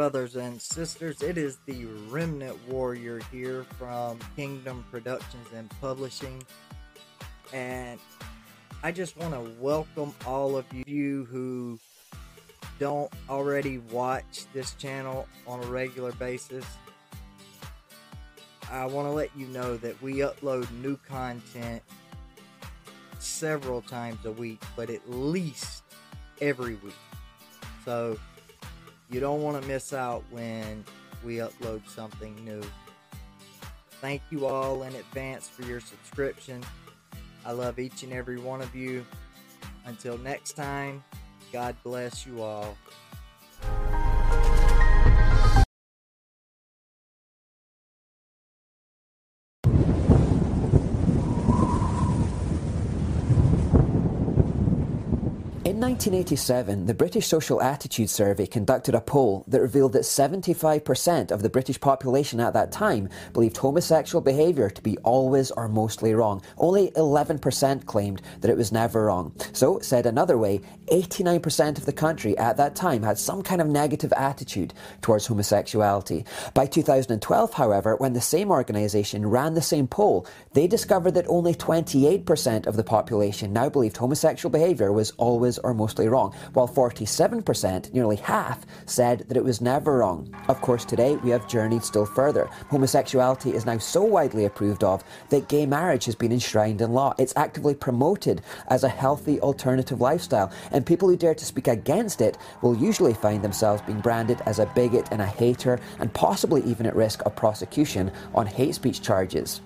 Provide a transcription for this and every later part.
brothers and sisters. It is the Remnant Warrior here from Kingdom Productions and Publishing. And I just want to welcome all of you who don't already watch this channel on a regular basis. I want to let you know that we upload new content several times a week, but at least every week. So you don't want to miss out when we upload something new. Thank you all in advance for your subscription. I love each and every one of you. Until next time, God bless you all. In 1987, the British Social Attitude Survey conducted a poll that revealed that 75% of the British population at that time believed homosexual behaviour to be always or mostly wrong. Only 11% claimed that it was never wrong. So, said another way, 89% of the country at that time had some kind of negative attitude towards homosexuality. By 2012, however, when the same organisation ran the same poll, they discovered that only 28% of the population now believed homosexual behaviour was always or mostly wrong, while 47%, nearly half, said that it was never wrong. Of course, today we have journeyed still further. Homosexuality is now so widely approved of that gay marriage has been enshrined in law. It's actively promoted as a healthy alternative lifestyle, and people who dare to speak against it will usually find themselves being branded as a bigot and a hater, and possibly even at risk of prosecution on hate speech charges.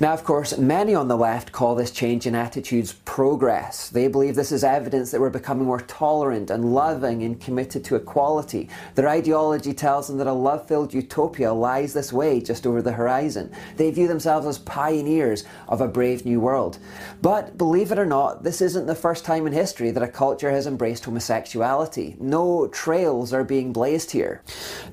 Now, of course, many on the left call this change in attitudes progress. They believe this is evidence that we're becoming more tolerant and loving and committed to equality. Their ideology tells them that a love filled utopia lies this way, just over the horizon. They view themselves as pioneers of a brave new world. But believe it or not, this isn't the first time in history that a culture has embraced homosexuality. No trails are being blazed here.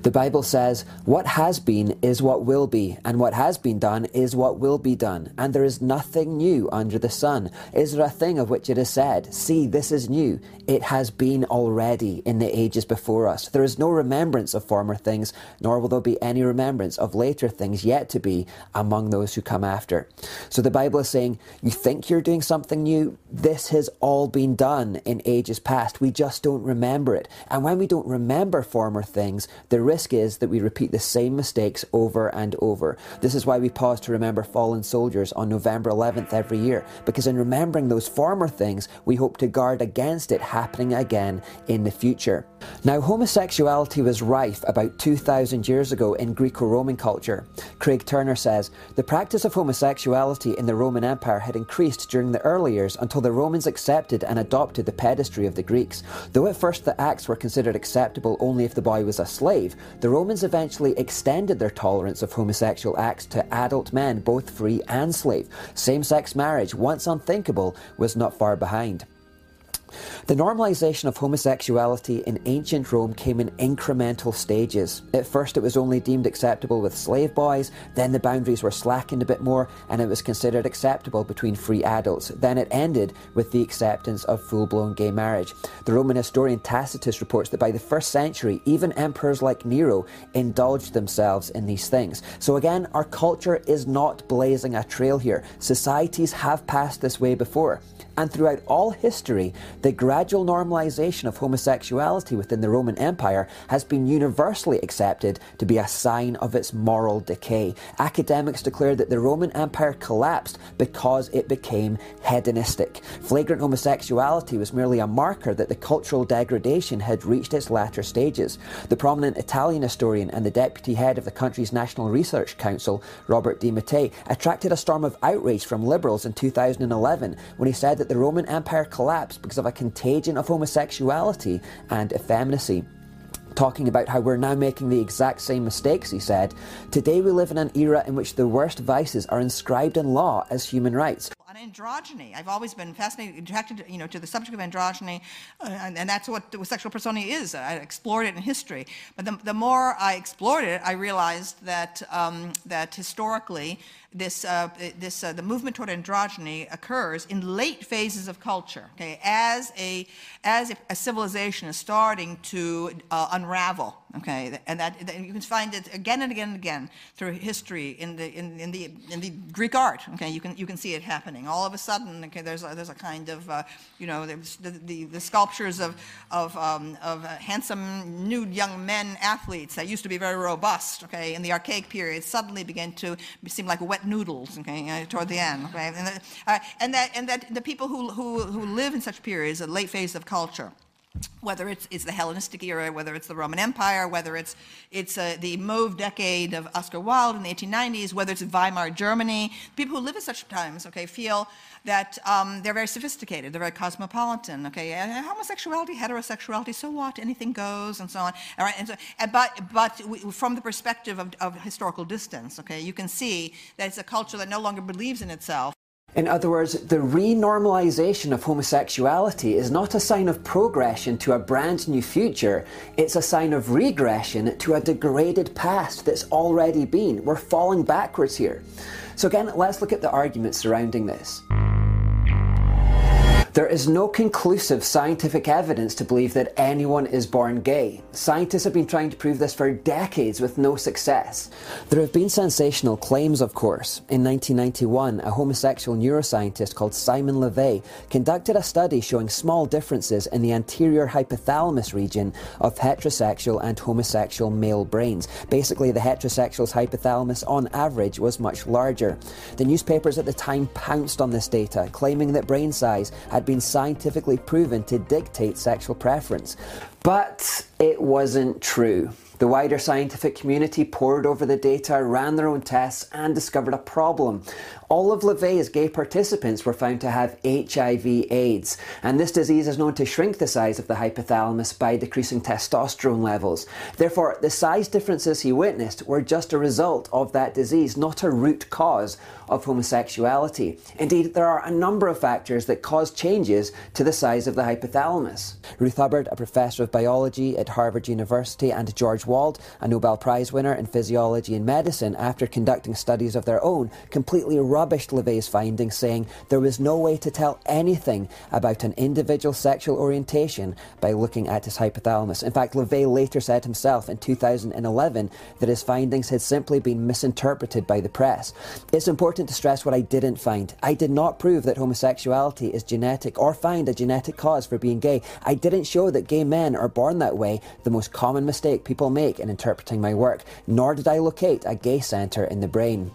The Bible says, What has been is what will be, and what has been done is what will be done, and there is nothing new under the sun. Is there a thing of which it is said, See, this is new? It has been already in the ages before us. There is no remembrance of former things, nor will there be any remembrance of later things yet to be among those who come after. So the Bible is saying, You think you're doing something new? This has all been done in ages past. We just don't remember it. And when we don't remember former things, the risk is that we repeat the same mistakes over and over. This is why we pause to remember fallen soldiers on November 11th every year, because in remembering those former things, we hope to guard against it happening again in the future. Now, homosexuality was rife about 2,000 years ago in Greco Roman culture. Craig Turner says the practice of homosexuality in the Roman Empire had increased during the early years until the Romans accepted and adopted the pederasty of the Greeks. Though at first the acts were considered acceptable only if the boy was a slave, the Romans eventually extended their tolerance of homosexual acts to adult men, both free and slave. Same sex marriage, once unthinkable, was not far behind. The normalisation of homosexuality in ancient Rome came in incremental stages. At first, it was only deemed acceptable with slave boys, then the boundaries were slackened a bit more, and it was considered acceptable between free adults. Then it ended with the acceptance of full blown gay marriage. The Roman historian Tacitus reports that by the first century, even emperors like Nero indulged themselves in these things. So again, our culture is not blazing a trail here. Societies have passed this way before. And throughout all history, the gradual normalization of homosexuality within the Roman Empire has been universally accepted to be a sign of its moral decay. Academics declare that the Roman Empire collapsed because it became hedonistic. Flagrant homosexuality was merely a marker that the cultural degradation had reached its latter stages. The prominent Italian historian and the deputy head of the country's National Research Council, Robert de Mattei, attracted a storm of outrage from liberals in 2011 when he said that the Roman Empire collapsed because of a contagion of homosexuality and effeminacy talking about how we're now making the exact same mistakes, he said. Today we live in an era in which the worst vices are inscribed in law as human rights. On androgyny, I've always been fascinated, attracted, you know, to the subject of androgyny, uh, and, and, that's what sexual personality is. I explored it in history, but the, the more I explored it, I realized that um, that historically, this, uh, this, uh, the movement toward androgyny occurs in late phases of culture, okay, as a, as a, civilization is starting to uh, unravel, okay, and that, that, you can find it again and again and again through history in the, in, in the, in the Greek art, okay, you can, you can see it happening. All of a sudden, okay, there's a, there's a kind of, uh, you know, the, the, the, sculptures of, of, um, of handsome, nude young men athletes that used to be very robust, okay, in the archaic period suddenly began to seem like wet noodles, okay, uh, toward the end, okay, and, the, uh, and, that and that the people who, who, who live in such periods, a late phase of culture, whether it's, it's the Hellenistic era, whether it's the Roman Empire, whether it's, it's uh, the mauve decade of Oscar Wilde in the 1890s, whether it's Weimar Germany, people who live at such times, okay, feel that um, they're very sophisticated, they're very cosmopolitan, okay, and homosexuality, heterosexuality, so what, anything goes, and so on, all right, and so, but, but we, from the perspective of, of historical distance, okay, you can see that it's a culture that no longer believes in itself, in other words, the renormalization of homosexuality is not a sign of progression to a brand new future, it's a sign of regression to a degraded past that's already been. We're falling backwards here. So, again, let's look at the arguments surrounding this. There is no conclusive scientific evidence to believe that anyone is born gay. Scientists have been trying to prove this for decades with no success. There have been sensational claims, of course. In 1991, a homosexual neuroscientist called Simon LeVay conducted a study showing small differences in the anterior hypothalamus region of heterosexual and homosexual male brains. Basically, the heterosexual's hypothalamus on average was much larger. The newspapers at the time pounced on this data, claiming that brain size had been scientifically proven to dictate sexual preference. But it wasn't true. The wider scientific community pored over the data, ran their own tests, and discovered a problem. All of LeVay's gay participants were found to have HIV/AIDS, and this disease is known to shrink the size of the hypothalamus by decreasing testosterone levels. Therefore, the size differences he witnessed were just a result of that disease, not a root cause of homosexuality. Indeed, there are a number of factors that cause changes to the size of the hypothalamus. Ruth Hubbard, a professor of biology at Harvard University, and George Wald, a Nobel Prize winner in physiology and medicine, after conducting studies of their own, completely rubbished LeVay's findings, saying there was no way to tell anything about an individual's sexual orientation by looking at his hypothalamus. In fact, LeVay later said himself in 2011 that his findings had simply been misinterpreted by the press. It's important to stress what I didn't find. I did not prove that homosexuality is genetic or find a genetic cause for being gay. I didn't show that gay men are born that way, the most common mistake people make in interpreting my work, nor did I locate a gay centre in the brain.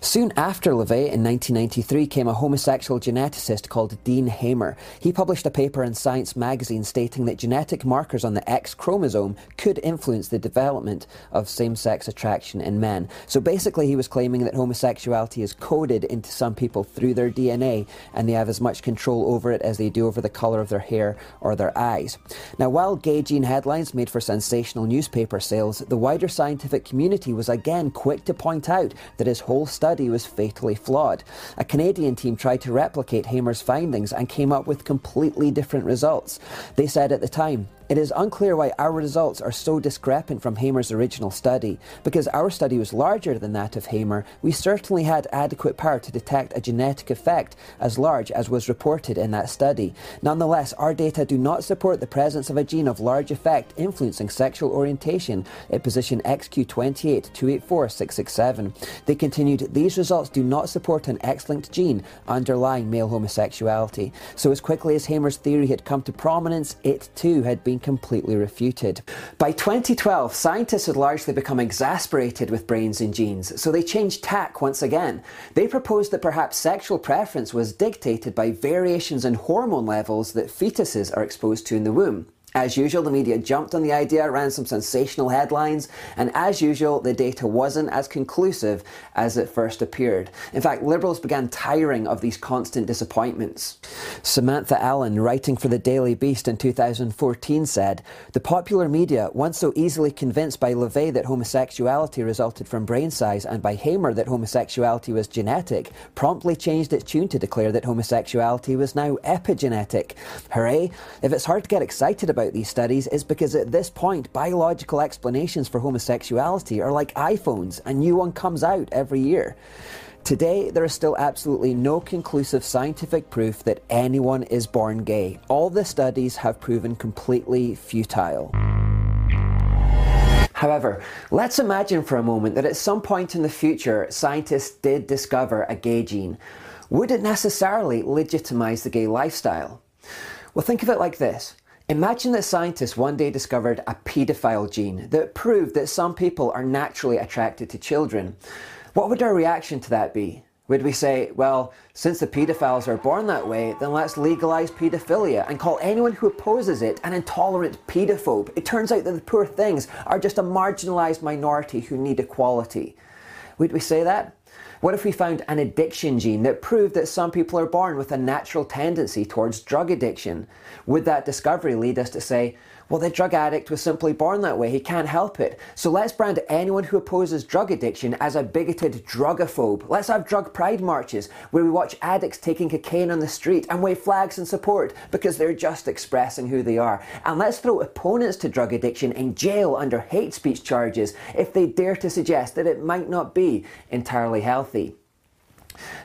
Soon after LeVay in 1993 came a homosexual geneticist called Dean Hamer. He published a paper in Science magazine stating that genetic markers on the X chromosome could influence the development of same sex attraction in men. So basically, he was claiming that homosexuality is coded into some people through their DNA and they have as much control over it as they do over the colour of their hair or their eyes. Now, while gay gene headlines made for sensational newspaper sales, the wider scientific community was again quick to point out that his whole study study was fatally flawed. A Canadian team tried to replicate Hamer's findings and came up with completely different results. They said at the time, it is unclear why our results are so discrepant from Hamer's original study. Because our study was larger than that of Hamer, we certainly had adequate power to detect a genetic effect as large as was reported in that study. Nonetheless, our data do not support the presence of a gene of large effect influencing sexual orientation at position XQ282846667. They continued, these results do not support an X-linked gene underlying male homosexuality. So as quickly as Hamer's theory had come to prominence, it too had been been completely refuted. By 2012, scientists had largely become exasperated with brains and genes, so they changed tack once again. They proposed that perhaps sexual preference was dictated by variations in hormone levels that fetuses are exposed to in the womb. As usual, the media jumped on the idea, ran some sensational headlines, and as usual, the data wasn't as conclusive as it first appeared. In fact, liberals began tiring of these constant disappointments. Samantha Allen, writing for the Daily Beast in 2014, said The popular media, once so easily convinced by LeVay that homosexuality resulted from brain size and by Hamer that homosexuality was genetic, promptly changed its tune to declare that homosexuality was now epigenetic. Hooray! If it's hard to get excited about about these studies is because at this point, biological explanations for homosexuality are like iPhones, a new one comes out every year. Today, there is still absolutely no conclusive scientific proof that anyone is born gay. All the studies have proven completely futile. However, let's imagine for a moment that at some point in the future, scientists did discover a gay gene. Would it necessarily legitimize the gay lifestyle? Well, think of it like this. Imagine that scientists one day discovered a paedophile gene that proved that some people are naturally attracted to children. What would our reaction to that be? Would we say, well, since the paedophiles are born that way, then let's legalize paedophilia and call anyone who opposes it an intolerant paedophobe? It turns out that the poor things are just a marginalized minority who need equality. Would we say that? What if we found an addiction gene that proved that some people are born with a natural tendency towards drug addiction? Would that discovery lead us to say, well, the drug addict was simply born that way. He can't help it. So let's brand anyone who opposes drug addiction as a bigoted drugophobe. Let's have drug pride marches where we watch addicts taking cocaine on the street and wave flags in support because they're just expressing who they are. And let's throw opponents to drug addiction in jail under hate speech charges if they dare to suggest that it might not be entirely healthy.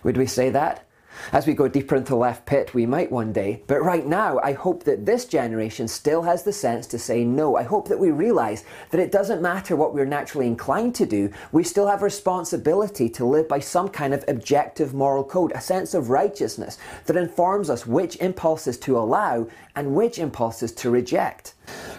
Would we say that? As we go deeper into left pit, we might one day, but right now, I hope that this generation still has the sense to say no. I hope that we realise that it doesn't matter what we're naturally inclined to do, we still have responsibility to live by some kind of objective moral code, a sense of righteousness that informs us which impulses to allow and which impulses to reject.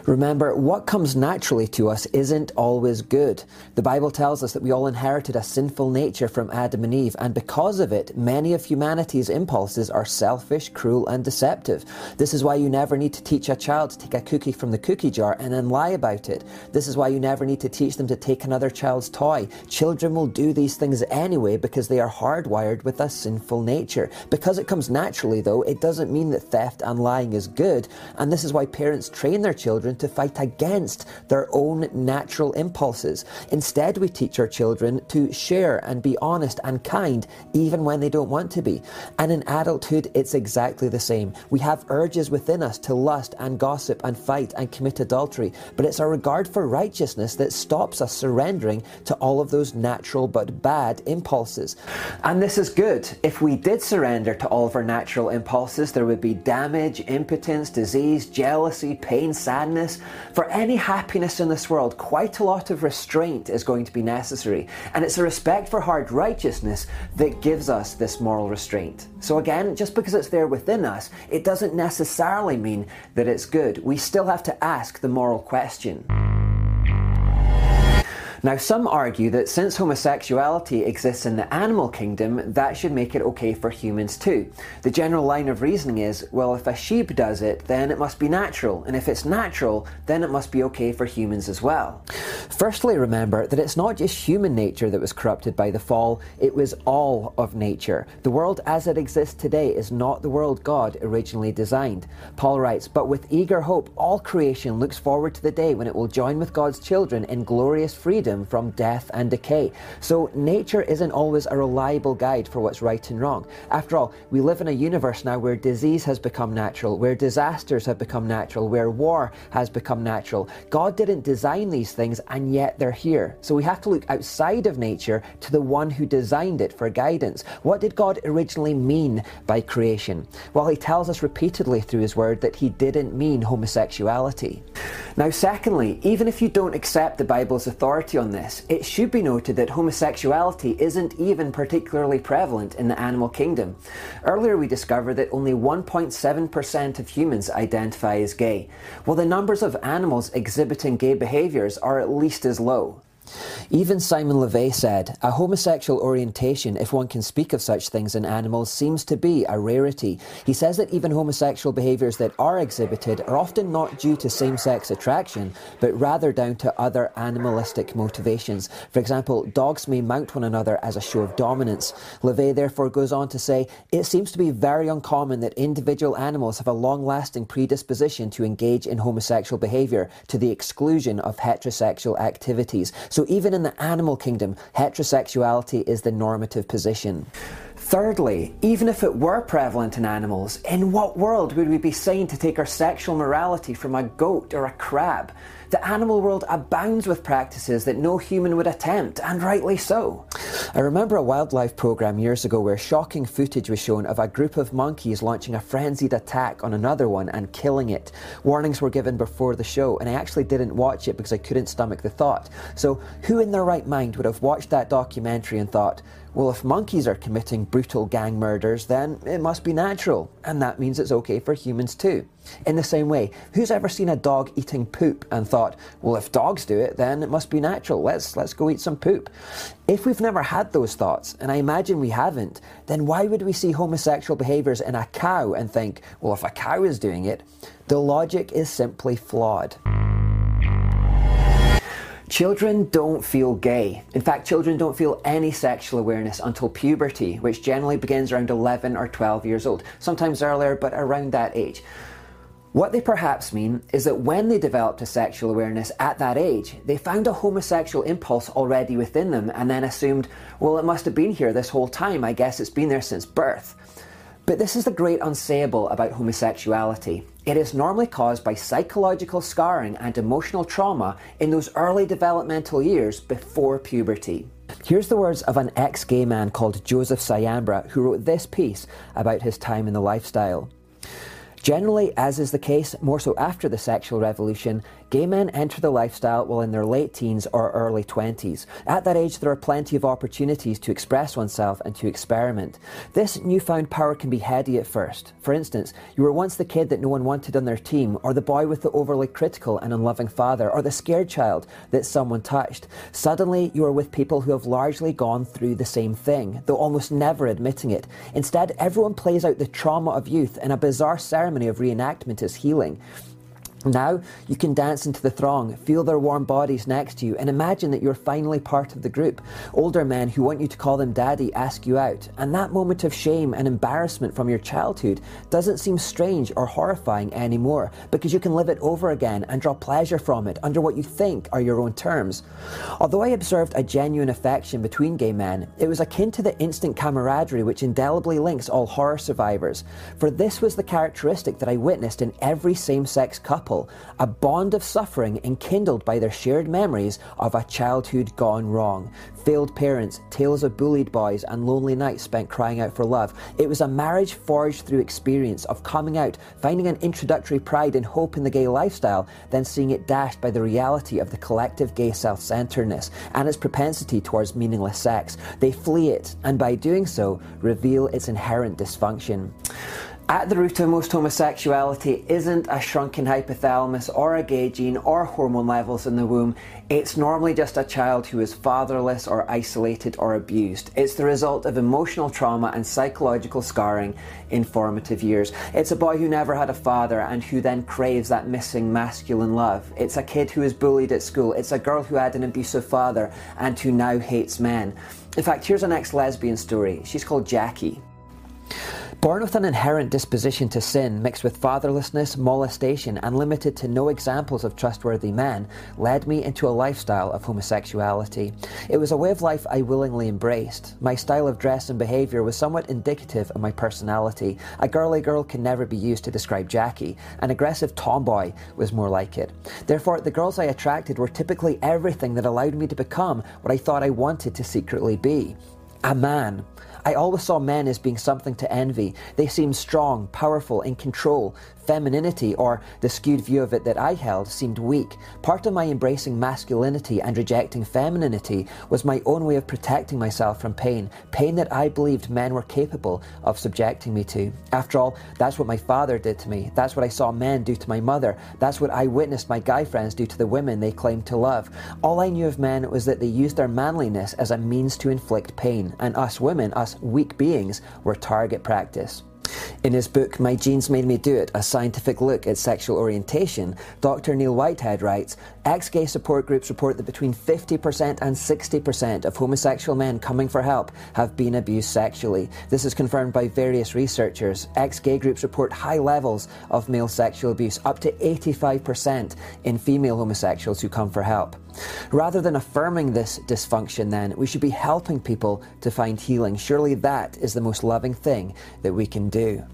Remember, what comes naturally to us isn't always good. The Bible tells us that we all inherited a sinful nature from Adam and Eve, and because of it, many of humanity's impulses are selfish, cruel, and deceptive. This is why you never need to teach a child to take a cookie from the cookie jar and then lie about it. This is why you never need to teach them to take another child's toy. Children will do these things anyway because they are hardwired with a sinful nature. Because it comes naturally, though, it doesn't mean that theft and lying is good, and this is why parents train their children to fight against their own natural impulses. Instead, we teach our children to share and be honest and kind, even when they don't want to be. And in adulthood, it's exactly the same. We have urges within us to lust and gossip and fight and commit adultery, but it's our regard for righteousness that stops us surrendering to all of those natural but bad impulses. And this is good. If we did surrender to all of our natural impulses, there would be damage, impotence, disease, jealousy, pain, sadness, for any happiness in this world, quite a lot of restraint is going to be necessary. And it's a respect for hard righteousness that gives us this moral restraint. So again, just because it's there within us, it doesn't necessarily mean that it's good. We still have to ask the moral question. Now, some argue that since homosexuality exists in the animal kingdom, that should make it okay for humans too. The general line of reasoning is well, if a sheep does it, then it must be natural, and if it's natural, then it must be okay for humans as well. Firstly, remember that it's not just human nature that was corrupted by the fall, it was all of nature. The world as it exists today is not the world God originally designed. Paul writes, But with eager hope, all creation looks forward to the day when it will join with God's children in glorious freedom from death and decay. So nature isn't always a reliable guide for what's right and wrong. After all, we live in a universe now where disease has become natural, where disasters have become natural, where war has become natural. God didn't design these things and yet they're here. So we have to look outside of nature to the one who designed it for guidance. What did God originally mean by creation? Well, he tells us repeatedly through his word that he didn't mean homosexuality. Now, secondly, even if you don't accept the Bible's authority on this, it should be noted that homosexuality isn't even particularly prevalent in the animal kingdom. Earlier, we discovered that only 1.7% of humans identify as gay, while the numbers of animals exhibiting gay behaviours are at least as low. Even Simon LeVay said, A homosexual orientation, if one can speak of such things in animals, seems to be a rarity. He says that even homosexual behaviours that are exhibited are often not due to same sex attraction, but rather down to other animalistic motivations. For example, dogs may mount one another as a show of dominance. LeVay therefore goes on to say, It seems to be very uncommon that individual animals have a long lasting predisposition to engage in homosexual behaviour to the exclusion of heterosexual activities. So even in the animal kingdom, heterosexuality is the normative position. Thirdly, even if it were prevalent in animals, in what world would we be sane to take our sexual morality from a goat or a crab? The animal world abounds with practices that no human would attempt, and rightly so. I remember a wildlife program years ago where shocking footage was shown of a group of monkeys launching a frenzied attack on another one and killing it. Warnings were given before the show, and I actually didn't watch it because I couldn't stomach the thought. So, who in their right mind would have watched that documentary and thought, well, if monkeys are committing brutal gang murders, then it must be natural, and that means it's okay for humans too. In the same way, who's ever seen a dog eating poop and thought, well, if dogs do it, then it must be natural. Let's let's go eat some poop. If we've never had those thoughts, and I imagine we haven't, then why would we see homosexual behaviours in a cow and think, well, if a cow is doing it, the logic is simply flawed. Children don't feel gay. In fact, children don't feel any sexual awareness until puberty, which generally begins around 11 or 12 years old, sometimes earlier, but around that age. What they perhaps mean is that when they developed a sexual awareness at that age, they found a homosexual impulse already within them and then assumed, well, it must have been here this whole time, I guess it's been there since birth. But this is the great unsayable about homosexuality. It is normally caused by psychological scarring and emotional trauma in those early developmental years before puberty. Here's the words of an ex gay man called Joseph Sciambra who wrote this piece about his time in the lifestyle. Generally, as is the case more so after the sexual revolution, gay men enter the lifestyle while in their late teens or early 20s. At that age, there are plenty of opportunities to express oneself and to experiment. This newfound power can be heady at first. For instance, you were once the kid that no one wanted on their team, or the boy with the overly critical and unloving father, or the scared child that someone touched. Suddenly, you are with people who have largely gone through the same thing, though almost never admitting it. Instead, everyone plays out the trauma of youth in a bizarre ceremony of reenactment as healing. Now you can dance into the throng, feel their warm bodies next to you, and imagine that you're finally part of the group. Older men who want you to call them daddy ask you out, and that moment of shame and embarrassment from your childhood doesn't seem strange or horrifying anymore because you can live it over again and draw pleasure from it under what you think are your own terms. Although I observed a genuine affection between gay men, it was akin to the instant camaraderie which indelibly links all horror survivors, for this was the characteristic that I witnessed in every same sex couple couple, a bond of suffering enkindled by their shared memories of a childhood gone wrong. Failed parents, tales of bullied boys, and lonely nights spent crying out for love. It was a marriage forged through experience of coming out, finding an introductory pride and hope in the gay lifestyle, then seeing it dashed by the reality of the collective gay self centeredness and its propensity towards meaningless sex. They flee it, and by doing so, reveal its inherent dysfunction. At the root of most homosexuality isn't a shrunken hypothalamus or a gay gene or hormone levels in the womb. It's normally just a child who is fatherless or isolated or abused. It's the result of emotional trauma and psychological scarring in formative years. It's a boy who never had a father and who then craves that missing masculine love. It's a kid who is bullied at school. It's a girl who had an abusive father and who now hates men. In fact, here's an ex lesbian story. She's called Jackie. Born with an inherent disposition to sin, mixed with fatherlessness, molestation, and limited to no examples of trustworthy men, led me into a lifestyle of homosexuality. It was a way of life I willingly embraced. My style of dress and behaviour was somewhat indicative of my personality. A girly girl can never be used to describe Jackie. An aggressive tomboy was more like it. Therefore, the girls I attracted were typically everything that allowed me to become what I thought I wanted to secretly be a man. I always saw men as being something to envy. They seemed strong, powerful, in control, femininity, or the skewed view of it that I held, seemed weak. Part of my embracing masculinity and rejecting femininity was my own way of protecting myself from pain, pain that I believed men were capable of subjecting me to. After all, that's what my father did to me. That's what I saw men do to my mother. That's what I witnessed my guy friends do to the women they claimed to love. All I knew of men was that they used their manliness as a means to inflict pain, and us women, us weak beings, were target practice. In his book, My Genes Made Me Do It A Scientific Look at Sexual Orientation, Dr. Neil Whitehead writes Ex gay support groups report that between 50% and 60% of homosexual men coming for help have been abused sexually. This is confirmed by various researchers. Ex gay groups report high levels of male sexual abuse, up to 85% in female homosexuals who come for help. Rather than affirming this dysfunction, then, we should be helping people to find healing. Surely that is the most loving thing that we can do.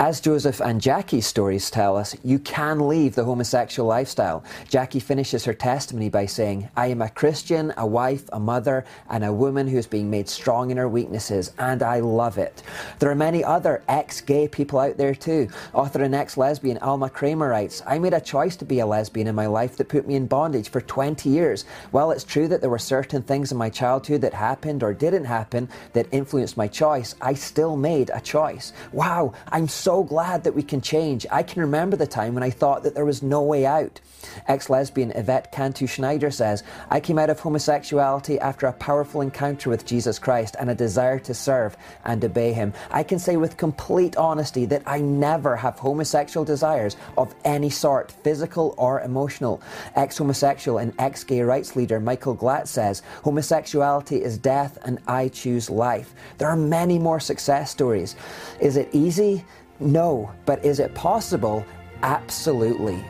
As Joseph and Jackie's stories tell us, you can leave the homosexual lifestyle. Jackie finishes her testimony by saying, I am a Christian, a wife, a mother, and a woman who is being made strong in her weaknesses, and I love it. There are many other ex gay people out there too. Author and ex lesbian Alma Kramer writes, I made a choice to be a lesbian in my life that put me in bondage for 20 years. While it's true that there were certain things in my childhood that happened or didn't happen that influenced my choice, I still made a choice. Wow, I'm so so glad that we can change. I can remember the time when I thought that there was no way out. Ex lesbian Yvette Cantu Schneider says, I came out of homosexuality after a powerful encounter with Jesus Christ and a desire to serve and obey him. I can say with complete honesty that I never have homosexual desires of any sort, physical or emotional. Ex homosexual and ex gay rights leader Michael Glatze says, Homosexuality is death and I choose life. There are many more success stories. Is it easy? No, but is it possible? Absolutely.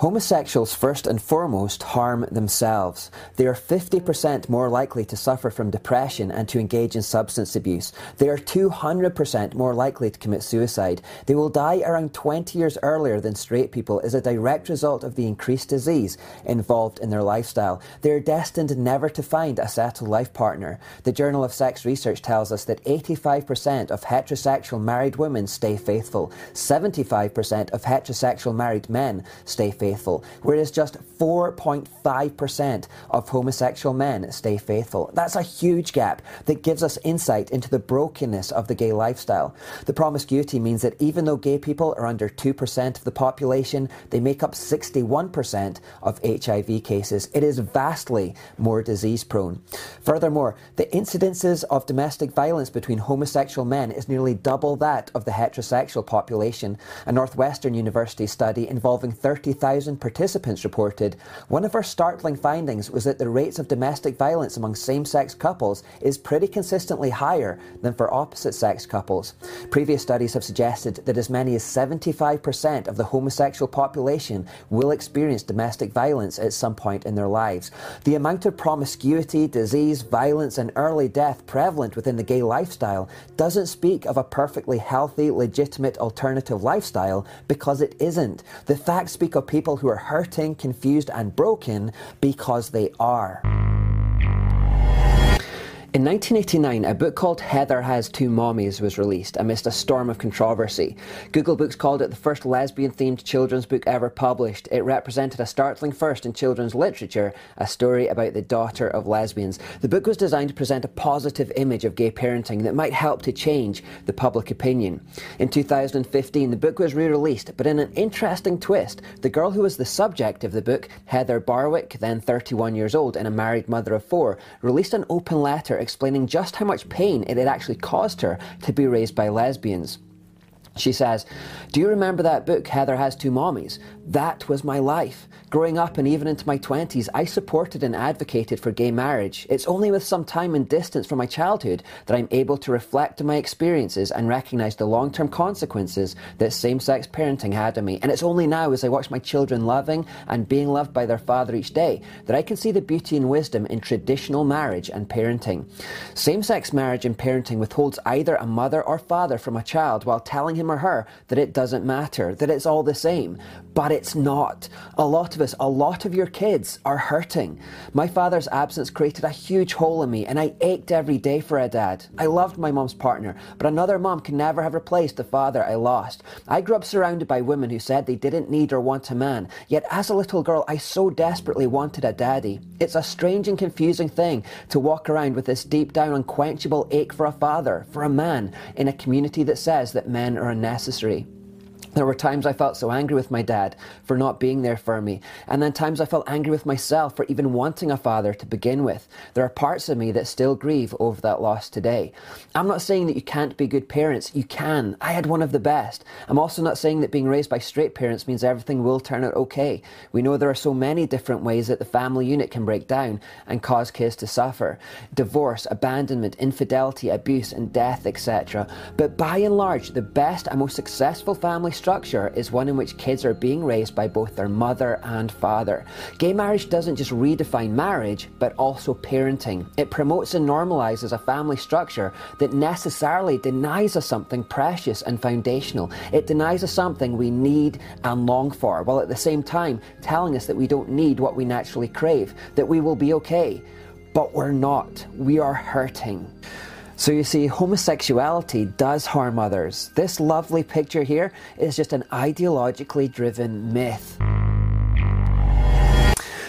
Homosexuals, first and foremost, harm themselves. They are 50% more likely to suffer from depression and to engage in substance abuse. They are 200% more likely to commit suicide. They will die around 20 years earlier than straight people as a direct result of the increased disease involved in their lifestyle. They are destined never to find a settled life partner. The Journal of Sex Research tells us that 85% of heterosexual married women stay faithful, 75% of heterosexual married men stay faithful faithful, whereas just 4.5% of homosexual men stay faithful. That's a huge gap that gives us insight into the brokenness of the gay lifestyle. The promiscuity means that even though gay people are under 2% of the population, they make up 61% of HIV cases. It is vastly more disease prone. Furthermore, the incidences of domestic violence between homosexual men is nearly double that of the heterosexual population. A Northwestern University study involving 30,000 participants reported, one of our startling findings was that the rates of domestic violence among same sex couples is pretty consistently higher than for opposite sex couples. Previous studies have suggested that as many as 75% of the homosexual population will experience domestic violence at some point in their lives. The amount of promiscuity, disease, violence, and early death prevalent within the gay lifestyle doesn't speak of a perfectly healthy, legitimate alternative lifestyle because it isn't. The facts speak of people people who are hurting, confused, and broken because they are. In 1989, a book called Heather Has Two Mommies was released amidst a storm of controversy. Google Books called it the first lesbian themed children's book ever published. It represented a startling first in children's literature, a story about the daughter of lesbians. The book was designed to present a positive image of gay parenting that might help to change the public opinion. In 2015, the book was re released, but in an interesting twist, the girl who was the subject of the book, Heather Barwick, then 31 years old and a married mother of four, released an open letter explaining just how much pain it had actually caused her to be raised by lesbians. She says, Do you remember that book, Heather Has Two Mommies? That was my life. Growing up and even into my 20s, I supported and advocated for gay marriage. It's only with some time and distance from my childhood that I'm able to reflect on my experiences and recognize the long term consequences that same sex parenting had on me. And it's only now, as I watch my children loving and being loved by their father each day, that I can see the beauty and wisdom in traditional marriage and parenting. Same sex marriage and parenting withholds either a mother or father from a child while telling him or her that it doesn't matter, that it's all the same. But it's not. A lot of us, a lot of your kids are hurting. My father's absence created a huge hole in me, and I ached every day for a dad. I loved my mom's partner, but another mom can never have replaced the father I lost. I grew up surrounded by women who said they didn't need or want a man, yet as a little girl, I so desperately wanted a daddy. It's a strange and confusing thing to walk around with this deep down unquenchable ache for a father, for a man, in a community that says that men are unnecessary. There were times I felt so angry with my dad for not being there for me, and then times I felt angry with myself for even wanting a father to begin with. There are parts of me that still grieve over that loss today. I'm not saying that you can't be good parents, you can. I had one of the best. I'm also not saying that being raised by straight parents means everything will turn out okay. We know there are so many different ways that the family unit can break down and cause kids to suffer divorce, abandonment, infidelity, abuse, and death, etc. But by and large, the best and most successful family structure is one in which kids are being raised by both their mother and father. Gay marriage doesn't just redefine marriage, but also parenting. It promotes and normalizes a family structure that necessarily denies us something precious and foundational. It denies us something we need and long for, while at the same time telling us that we don't need what we naturally crave, that we will be okay. But we're not. We are hurting. So you see, homosexuality does harm others. This lovely picture here is just an ideologically driven myth.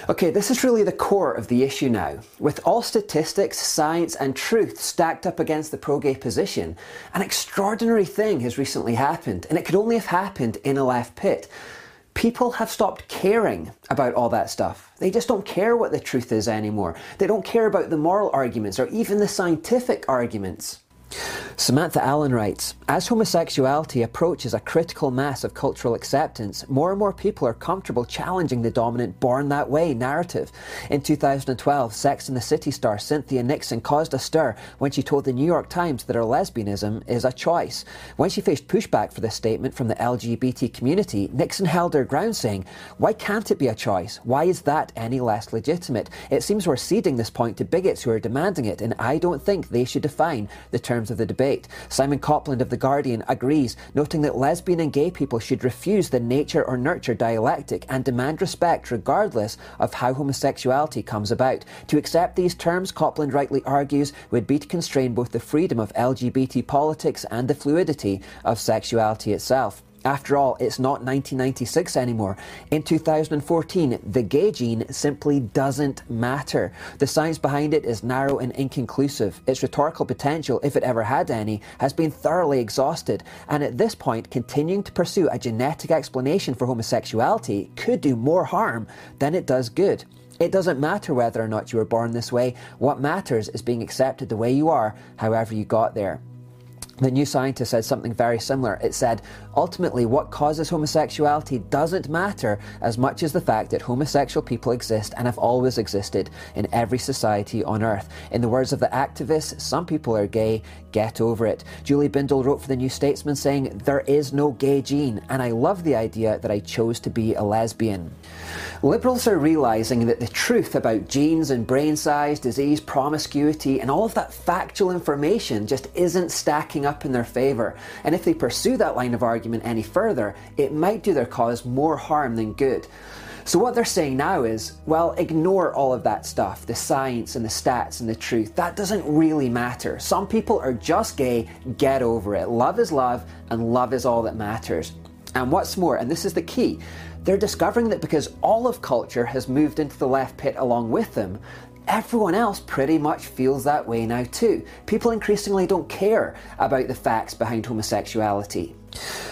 Okay, this is really the core of the issue now. With all statistics, science, and truth stacked up against the pro gay position, an extraordinary thing has recently happened, and it could only have happened in a left pit people have stopped caring about all that stuff. They just don't care what the truth is anymore. They don't care about the moral arguments or even the scientific arguments. Samantha Allen writes As homosexuality approaches a critical mass of cultural acceptance, more and more people are comfortable challenging the dominant born that way narrative. In 2012, Sex and the City star Cynthia Nixon caused a stir when she told the New York Times that her lesbianism is a choice. When she faced pushback for this statement from the LGBT community, Nixon held her ground, saying, Why can't it be a choice? Why is that any less legitimate? It seems we're ceding this point to bigots who are demanding it, and I don't think they should define the terms of the debate. Simon Copland of The Guardian agrees, noting that lesbian and gay people should refuse the nature or nurture dialectic and demand respect regardless of how homosexuality comes about. To accept these terms, Copland rightly argues, would be to constrain both the freedom of LGBT politics and the fluidity of sexuality itself. After all, it's not 1996 anymore. In 2014, the gay gene simply doesn't matter. The science behind it is narrow and inconclusive. Its rhetorical potential, if it ever had any, has been thoroughly exhausted. And at this point, continuing to pursue a genetic explanation for homosexuality could do more harm than it does good. It doesn't matter whether or not you were born this way. What matters is being accepted the way you are, however you got there. The New Scientist said something very similar. It said, ultimately, what causes homosexuality doesn't matter as much as the fact that homosexual people exist and have always existed in every society on earth. In the words of the activists, some people are gay, get over it. Julie Bindel wrote for the New Statesman saying, There is no gay gene, and I love the idea that I chose to be a lesbian. Liberals are realising that the truth about genes and brain size, disease, promiscuity, and all of that factual information just isn't stacking up in their favour. And if they pursue that line of argument any further, it might do their cause more harm than good. So, what they're saying now is, well, ignore all of that stuff the science and the stats and the truth. That doesn't really matter. Some people are just gay, get over it. Love is love, and love is all that matters. And what's more, and this is the key, they're discovering that because all of culture has moved into the left pit along with them, everyone else pretty much feels that way now too. People increasingly don't care about the facts behind homosexuality.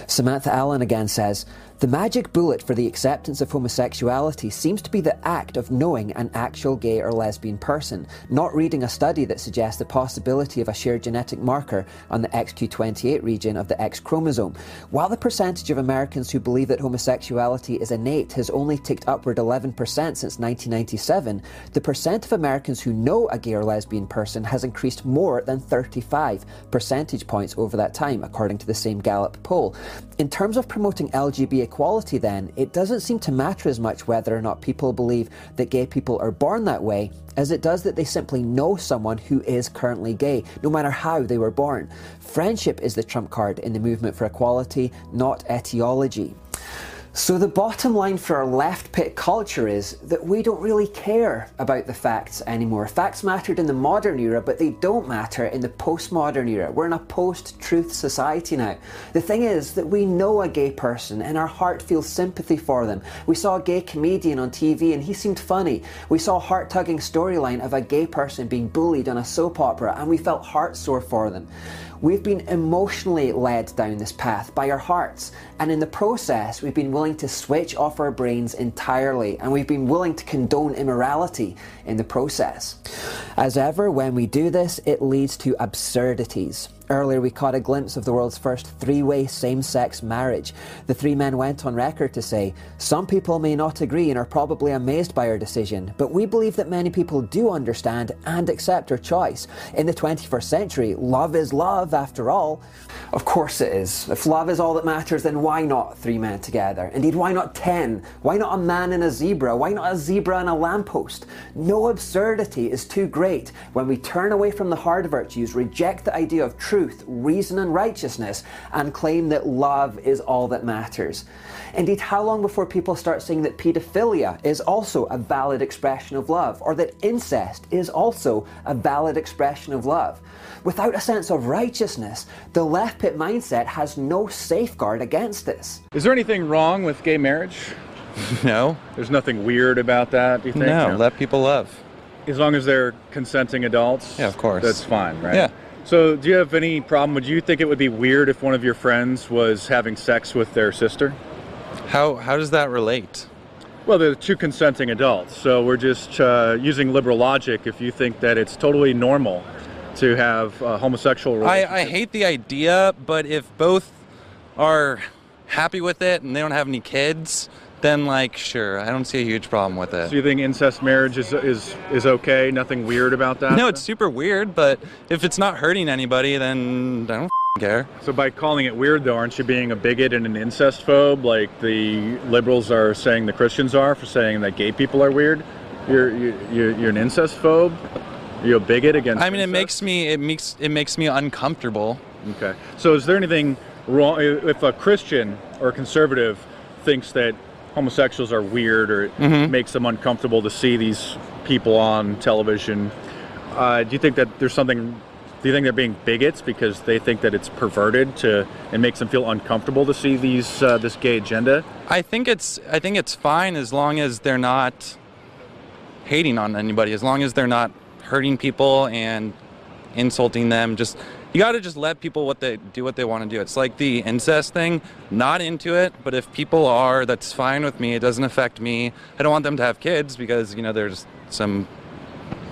Samantha Allen again says, the magic bullet for the acceptance of homosexuality seems to be the act of knowing an actual gay or lesbian person, not reading a study that suggests the possibility of a shared genetic marker on the XQ28 region of the X chromosome. While the percentage of Americans who believe that homosexuality is innate has only ticked upward 11% since 1997, the percent of Americans who know a gay or lesbian person has increased more than 35 percentage points over that time, according to the same Gallup poll. In terms of promoting LGBT equality, then, it doesn't seem to matter as much whether or not people believe that gay people are born that way as it does that they simply know someone who is currently gay, no matter how they were born. Friendship is the trump card in the movement for equality, not etiology. So, the bottom line for our left pit culture is that we don't really care about the facts anymore. Facts mattered in the modern era, but they don't matter in the postmodern era. We're in a post truth society now. The thing is that we know a gay person and our heart feels sympathy for them. We saw a gay comedian on TV and he seemed funny. We saw a heart tugging storyline of a gay person being bullied on a soap opera and we felt heart sore for them. We've been emotionally led down this path by our hearts, and in the process, we've been willing to switch off our brains entirely, and we've been willing to condone immorality in the process. As ever, when we do this, it leads to absurdities. Earlier, we caught a glimpse of the world's first three way same sex marriage. The three men went on record to say, Some people may not agree and are probably amazed by our decision, but we believe that many people do understand and accept our choice. In the 21st century, love is love, after all. Of course it is. If love is all that matters, then why not three men together? Indeed, why not ten? Why not a man and a zebra? Why not a zebra and a lamppost? No absurdity is too great when we turn away from the hard virtues, reject the idea of truth, reason, and righteousness, and claim that love is all that matters. Indeed, how long before people start saying that paedophilia is also a valid expression of love, or that incest is also a valid expression of love? Without a sense of righteousness, the left pit mindset has no safeguard against this. Is there anything wrong with gay marriage? No, There's nothing weird about that, do you think? no, You know, let people love. as long as they're consenting adults? Yeah, of course. That's fine, right? Yeah. So, do you have any problem? Would you think it would be weird if one of your friends was having sex with their sister? How how does that relate? Well, they're two consenting adults, so we're just uh, using liberal logic. If you think that it's totally normal to have uh, homosexual I, I hate the idea, but if both are happy with it and they don't have any kids, then like sure, I don't see a huge problem with it. So you think incest marriage is is is okay? Nothing weird about that? No, it's super weird, but if it's not hurting anybody, then I don't care. So by calling it weird, though, aren't you being a bigot and an incest phobe, like the liberals are saying the Christians are for saying that gay people are weird? You're you- you're, you're an incest phobe. Are you a bigot against? I mean, it makes me it makes it makes me uncomfortable. Okay. So is there anything wrong if a Christian or a conservative thinks that homosexuals are weird or it Mm-hmm. makes them uncomfortable to see these people on television? Uh, do you think that there's something? Do you think they're being bigots because they think that it's perverted to and makes them feel uncomfortable to see these uh, this gay agenda? I think it's I think it's fine as long as they're not hating on anybody, as long as they're not hurting people and insulting them. Just you got to just let people what they do what they want to do. It's like the incest thing. Not into it, but if people are, that's fine with me. It doesn't affect me. I don't want them to have kids because you know there's some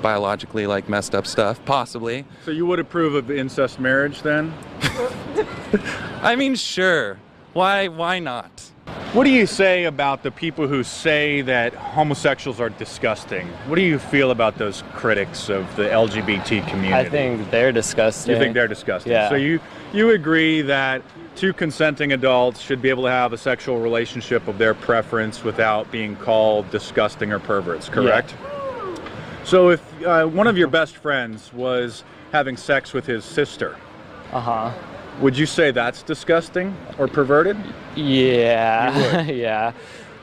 biologically like messed up stuff possibly. So you would approve of incest marriage then? I mean, sure. Why why not? What do you say about the people who say that homosexuals are disgusting? What do you feel about those critics of the LGBT community? I think they're disgusting. you think they're disgusting. Yeah. So you you agree that two consenting adults should be able to have a sexual relationship of their preference without being called disgusting or perverts, correct? So if uh, one of your best friends was having sex with his sister, Uh huh. Would you say that's disgusting or perverted? Yeah. yeah.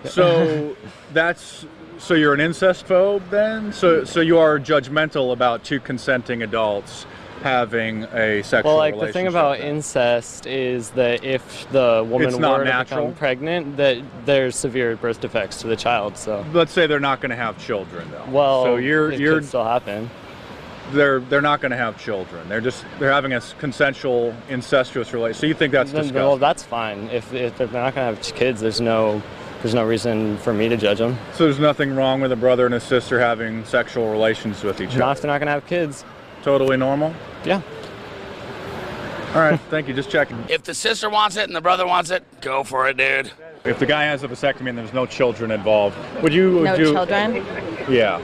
So that's so you're an incest phobe then? So so you are judgmental about two consenting adults having a sexual Well, like the thing about then? incest is that if the woman It's not were to natural? become pregnant, that there's severe birth defects to the child. So, let's say they're not going to have children though. well, so you're it you're could still happen. They're they're not going to have children. They're just they're having a consensual incestuous relationship. So you think that's Then- disgusting? well, that's fine. If, if they're not gonna have kids, there's no there's no reason for me to judge them. so there's nothing wrong with a brother and a sister having sexual relations with each Not if other. they're not gonna have kids. Totally normal. Yeah. All right, thank you. Just checking. If the sister wants it and the brother wants it, go for it, dude. If the guy has a vasectomy and there's no children involved, would you? Would No you, children. Yeah.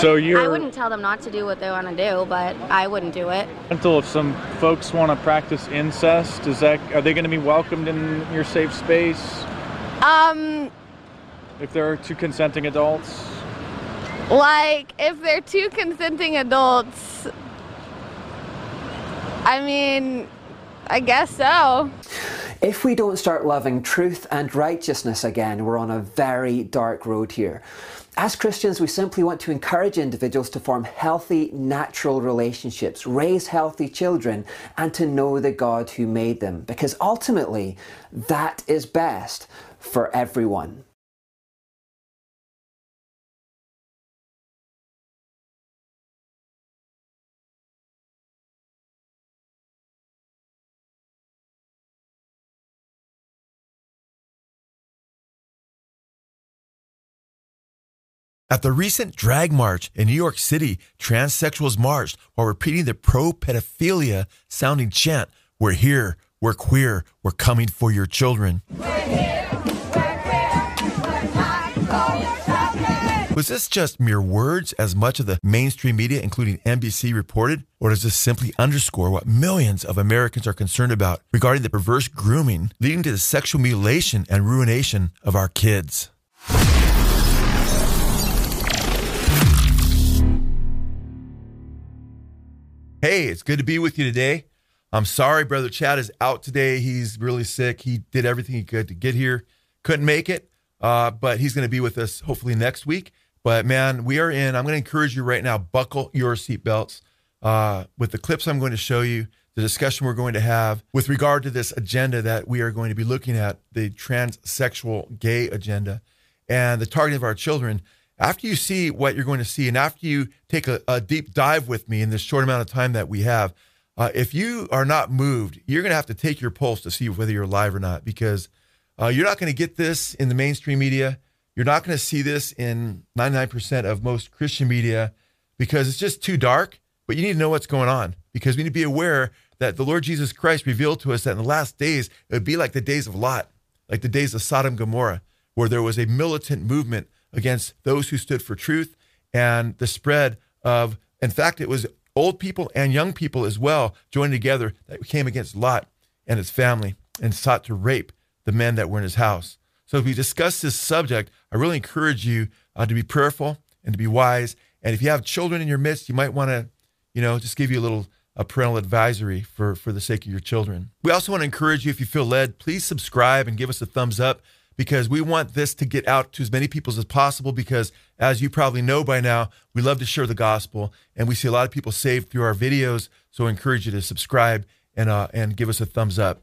So you're I wouldn't tell them not to do what they want to do, but I wouldn't do it. Until if some folks want to practice incest, is that are they going to be welcomed in your safe space Um, if there are two consenting adults? like if they're two consenting adults, I mean, I guess so. If we don't start loving truth and righteousness again, we're on a very dark road here. As Christians, we simply want to encourage individuals to form healthy, natural relationships, raise healthy children, and to know the God who made them, because ultimately, that is best for everyone. At the recent drag march in New York City, transsexuals marched while repeating the pro pedophilia sounding chant We're here, we're queer, we're coming for your children. Was this just mere words, as much of the mainstream media, including NBC, reported? Or does this simply underscore what millions of Americans are concerned about regarding the perverse grooming leading to the sexual mutilation and ruination of our kids? Hey, it's good to be with you today. I'm sorry, Brother Chad is out today. He's really sick. He did everything he could to get here, couldn't make it, uh, but he's going to be with us hopefully next week. But man, we are in. I'm going to encourage you right now buckle your seatbelts uh, with the clips I'm going to show you, the discussion we're going to have with regard to this agenda that we are going to be looking at the transsexual gay agenda and the targeting of our children after you see what you're going to see, and after you take a, a deep dive with me in this short amount of time that we have, uh, if you are not moved, you're going to have to take your pulse to see whether you're alive or not, because uh, you're not going to get this in the mainstream media. You're not going to see this in 99% of most Christian media because it's just too dark. But you need to know what's going on because we need to be aware that the Lord Jesus Christ revealed to us that in the last days, it would be like the days of Lot, like the days of Sodom and Gomorrah, where there was a militant movement against those who stood for truth and the spread of, in fact, it was old people and young people as well joined together that came against Lot and his family and sought to rape the men that were in his house. So, if we discuss this subject, I really encourage you uh, to be prayerful and to be wise. And if you have children in your midst, you might want to, you know, just give you a little a parental advisory for for the sake of your children. We also want to encourage you, if you feel led, please subscribe and give us a thumbs up because we want this to get out to as many people as possible. Because as you probably know by now, we love to share the gospel, and we see a lot of people saved through our videos. So I encourage you to subscribe and uh, and give us a thumbs up.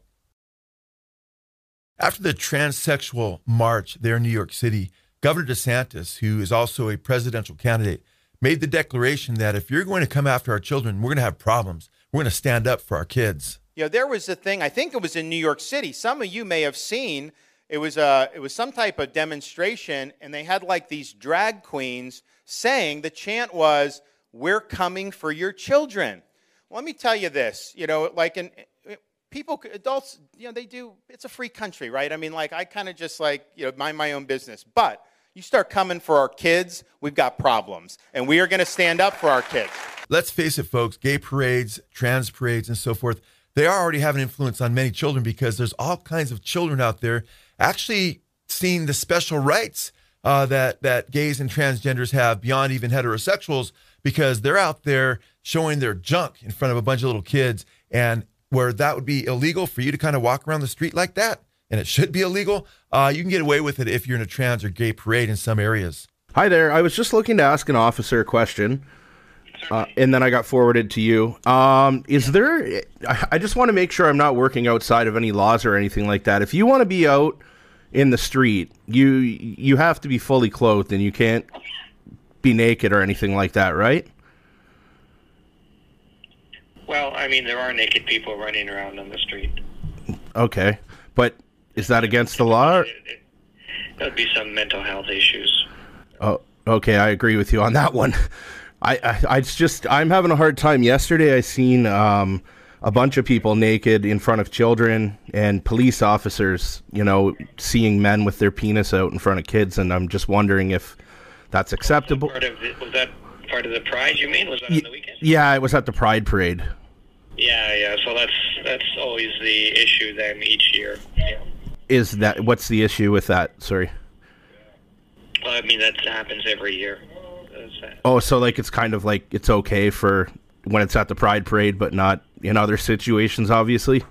After the transsexual march there in New York City, Governor DeSantis, who is also a presidential candidate, made the declaration that if you're going to come after our children, we're going to have problems. We're going to stand up for our kids. You know, there was a thing, I think it was in New York City. Some of you may have seen it was, a, it was some type of demonstration, and they had like these drag queens saying the chant was, We're coming for your children. Well, let me tell you this you know, like, in, uh, people, adults, you know, they do, it's a free country, right? I mean, like, I kind of just like, you know, mind my own business. But you start coming for our kids, we've got problems. And we are going to stand up for our kids. Let's face it, folks, gay parades, trans parades, and so forth, they are already have an influence on many children because there's all kinds of children out there actually seeing the special rights uh, that that gays and transgenders have beyond even heterosexuals because they're out there showing their junk in front of a bunch of little kids and where that would be illegal for you to kind of walk around the street like that and it should be illegal uh, you can get away with it if you're in a trans or gay parade in some areas. Hi there. I was just looking to ask an officer a question uh, and then I got forwarded to you. Um, is there? I just want to make sure I'm not working outside of any laws or anything like that. If you want to be out in the street, you you have to be fully clothed and you can't be naked or anything like that, right? Well, I mean, there are naked people running around on the street. Okay, but is that against the law? There'd be some mental health issues. Oh, okay, I agree with you on that one. I, I, I just I'm having a hard time. Yesterday, I seen um, a bunch of people naked in front of children and police officers. You know, seeing men with their penis out in front of kids, and I'm just wondering if that's acceptable. Part of it, was that part of the pride? You mean was that on the weekend? Yeah, it was at the Pride Parade. Yeah, yeah. So that's that's always the issue then each year. Yeah. Is that what's the issue with that? Sorry. Well, I mean that happens every year. That's, Oh, so like it's kind of like it's okay for when it's at the Pride Parade, but not in other situations, obviously.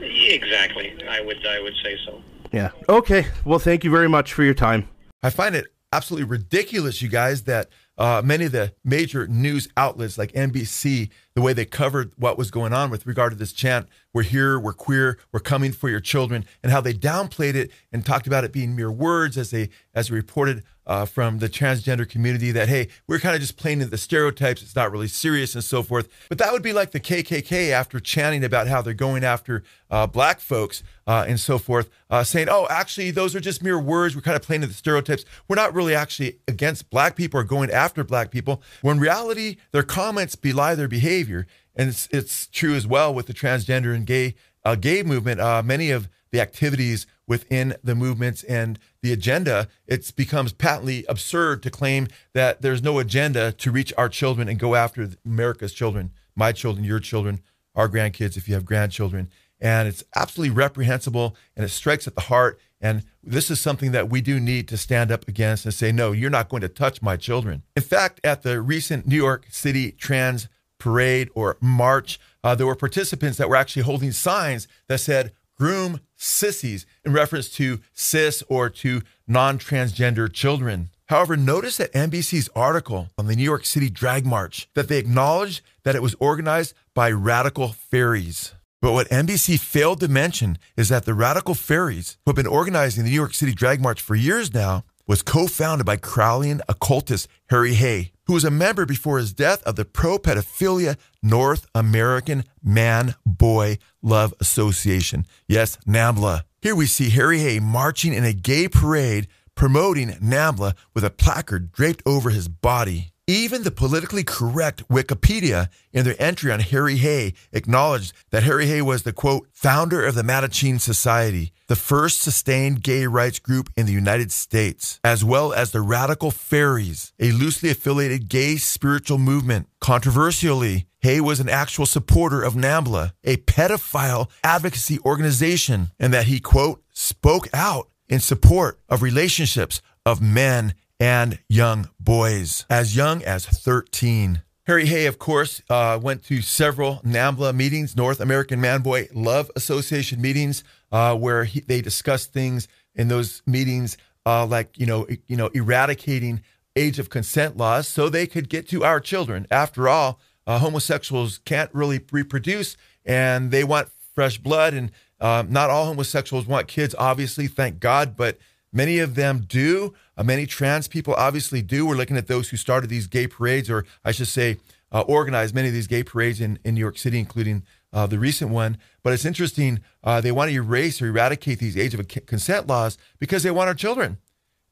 Exactly. I would I would say so. Yeah. Okay. Well, thank you very much for your time. I find it absolutely ridiculous, you guys, that uh, many of the major news outlets like NBC, the way they covered what was going on with regard to this chant, we're here, we're queer, we're coming for your children, and how they downplayed it and talked about it being mere words as they as reported uh, from the transgender community that hey, we're kind of just playing into the stereotypes. It's not really serious and so forth. But that would be like the KKK after chanting about how they're going after uh, black folks uh, and so forth, uh, saying, "Oh, actually, those are just mere words. We're kind of playing into the stereotypes. We're not really actually against black people or going after black people." When reality, their comments belie their behavior, and it's it's true as well with the transgender and gay uh, gay movement. Uh, many of the activities within the movements and the agenda, it becomes patently absurd to claim that there's no agenda to reach our children and go after America's children, my children, your children, our grandkids, if you have grandchildren. And it's absolutely reprehensible and it strikes at the heart. And this is something that we do need to stand up against and say, no, you're not going to touch my children. In fact, at the recent New York City Trans Parade or March, uh, there were participants that were actually holding signs that said, groom sissies in reference to cis or to non transgender children. However, notice that NBC's article on the New York City Drag March that they acknowledged that it was organized by radical faeries. But what NBC failed to mention is that the radical faeries, who have been organizing the New York City Drag March for years now, was co-founded by Crowleyan occultist Harry Hay, who was a member before his death of the pro-pedophilia North American Man Boy Love Association. Yes, NAMBLA. Here we see Harry Hay marching in a gay parade promoting NAMBLA with a placard draped over his body. Even the politically correct Wikipedia, in their entry on Harry Hay, acknowledged that Harry Hay was the quote, founder of the Mattachine Society, the first sustained gay rights group in the United States, as well as the Radical Faeries, a loosely affiliated gay spiritual movement. Controversially, Hay was an actual supporter of NAMBLA, a pedophile advocacy organization, and that he, quote, spoke out in support of relationships of men and young boys as young as 13. Harry Hay, of course, uh, went to several NAMBLA meetings, North American Man Boy Love Association meetings, uh, where he, they discussed things in those meetings, uh, like you know, you know, eradicating age of consent laws, so they could get to our children. After all, uh, homosexuals can't really reproduce, and they want fresh blood. And um, not all homosexuals want kids, obviously, thank God, but Many of them do. Uh, many trans people obviously do. We're looking at those who started these gay parades, or I should say, uh, organized many of these gay parades in, in New York City, including uh, the recent one. But it's interesting. Uh, they want to erase or eradicate these age of consent laws because they want our children.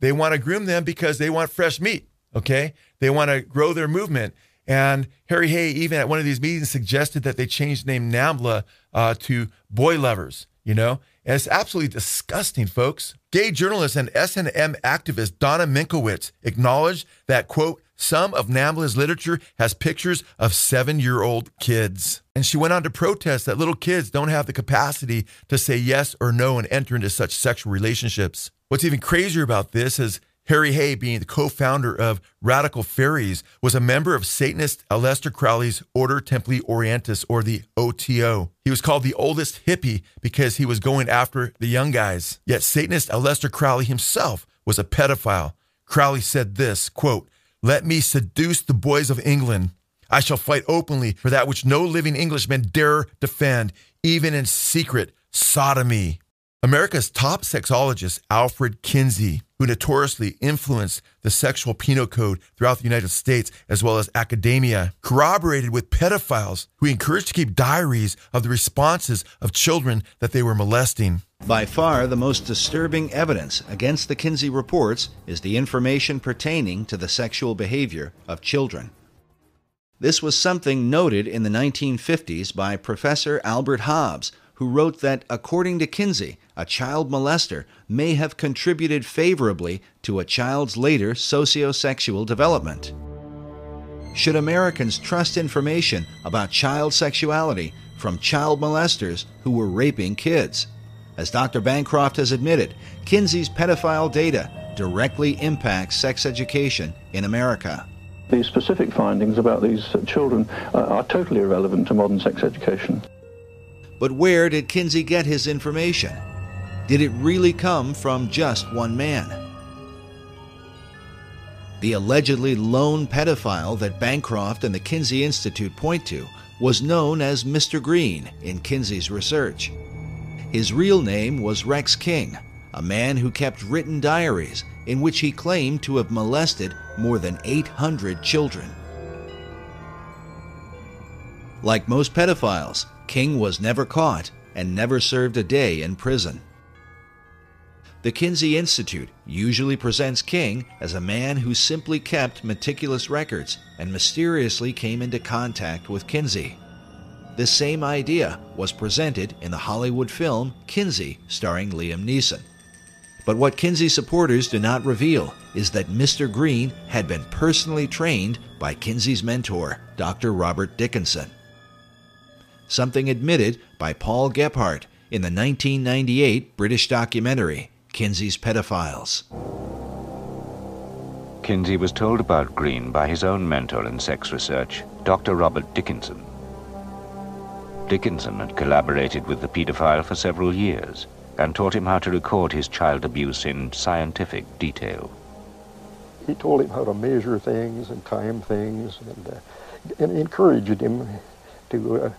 They want to groom them because they want fresh meat. Okay. They want to grow their movement. And Harry Hay, even at one of these meetings, suggested that they change the name NAMBLA uh, to Boy Lovers, you know? And it's absolutely disgusting, folks. Gay journalist and S&M activist Donna Minkowitz acknowledged that, quote, some of NAMBLA's literature has pictures of seven year old kids. And she went on to protest that little kids don't have the capacity to say yes or no and enter into such sexual relationships. What's even crazier about this is Harry Hay, being the co founder of Radical Faeries, was a member of Satanist Aleister Crowley's Order Templi Orientis, or the OTO. He was called the oldest hippie because he was going after the young guys. Yet Satanist Aleister Crowley himself was a pedophile. Crowley said this quote, Let me seduce the boys of England. I shall fight openly for that which no living Englishman dare defend, even in secret sodomy. America's top sexologist, Alfred Kinsey, who notoriously influenced the sexual penal code throughout the United States as well as academia, corroborated with pedophiles who encouraged to keep diaries of the responses of children that they were molesting. By far, the most disturbing evidence against the Kinsey reports is the information pertaining to the sexual behavior of children. This was something noted in the 1950s by Professor Albert Hobbs, who wrote that, according to Kinsey, a child molester may have contributed favorably to a child's later sociosexual development. Should Americans trust information about child sexuality from child molesters who were raping kids? As Dr. Bancroft has admitted, Kinsey's pedophile data directly impacts sex education in America. The specific findings about these children uh, are totally irrelevant to modern sex education. But where did Kinsey get his information? Did it really come from just one man? The allegedly lone pedophile that Bancroft and the Kinsey Institute point to was known as Mr. Green in Kinsey's research. His real name was Rex King, a man who kept written diaries in which he claimed to have molested more than 800 children. Like most pedophiles, King was never caught and never served a day in prison. The Kinsey Institute usually presents King as a man who simply kept meticulous records and mysteriously came into contact with Kinsey. This same idea was presented in the Hollywood film Kinsey, starring Liam Neeson. But what Kinsey supporters do not reveal is that Mr. Green had been personally trained by Kinsey's mentor, Dr. Robert Dickinson. Something admitted by Paul Gebhard in the 1998 British documentary Kinsey's Pedophiles. Kinsey was told about Green by his own mentor in sex research, Dr. Robert Dickinson. Dickinson had collaborated with the pedophile for several years and taught him how to record his child abuse in scientific detail. He told him how to measure things and time things and, uh, and encouraged him to, uh,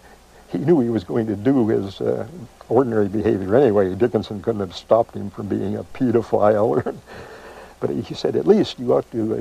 he knew he was going to do his uh, ordinary behavior anyway. Dickinson couldn't have stopped him from being a pedophile. but he said, at least you ought to, uh,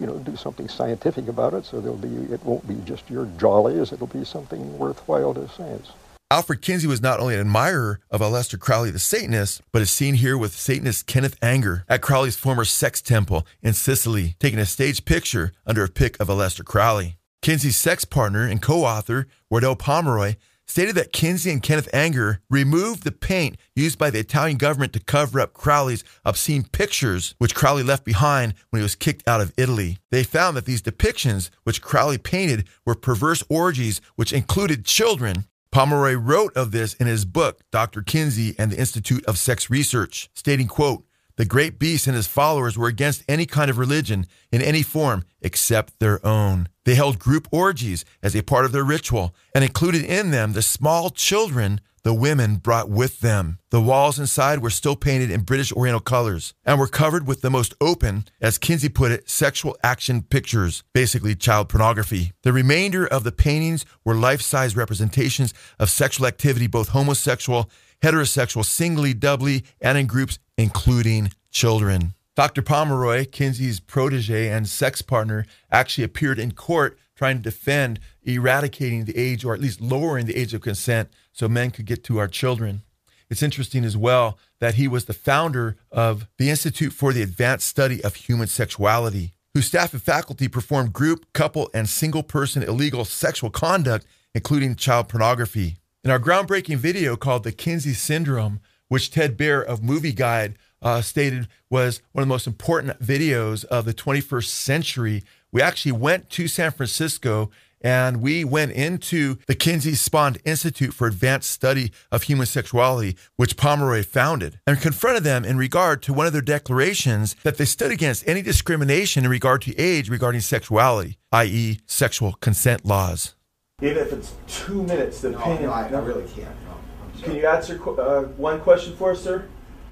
you know, do something scientific about it so there'll be, it won't be just your jollies, it'll be something worthwhile to science. Alfred Kinsey was not only an admirer of Aleister Crowley the Satanist, but is seen here with Satanist Kenneth Anger at Crowley's former sex temple in Sicily, taking a stage picture under a pic of Aleister Crowley. Kinsey's sex partner and co-author, Wardell Pomeroy, stated that Kinsey and Kenneth Anger removed the paint used by the Italian government to cover up Crowley's obscene pictures, which Crowley left behind when he was kicked out of Italy. They found that these depictions, which Crowley painted, were perverse orgies which included children. Pomeroy wrote of this in his book, Dr. Kinsey and the Institute of Sex Research, stating, quote, the great beast and his followers were against any kind of religion in any form except their own. They held group orgies as a part of their ritual and included in them the small children the women brought with them. The walls inside were still painted in British Oriental colors and were covered with the most open, as Kinsey put it, sexual action pictures, basically child pornography. The remainder of the paintings were life size representations of sexual activity, both homosexual, heterosexual, singly, doubly, and in groups, including children. Dr. Pomeroy, Kinsey's protege and sex partner, actually appeared in court trying to defend eradicating the age or at least lowering the age of consent so men could get to our children. It's interesting as well that he was the founder of the Institute for the Advanced Study of Human Sexuality, whose staff and faculty performed group, couple, and single person illegal sexual conduct, including child pornography. In our groundbreaking video called The Kinsey Syndrome, which Ted Baehr of Movie Guide uh, stated was one of the most important videos of the 21st century, we actually went to San Francisco and we went into the Kinsey Spond Institute for Advanced Study of Human Sexuality, which Pomeroy founded, and confronted them in regard to one of their declarations that they stood against any discrimination in regard to age regarding sexuality, i.e., sexual consent laws. Even if it's two minutes, the No, opinion. no, I, I really can't. No. Can you answer uh, one question for us, sir?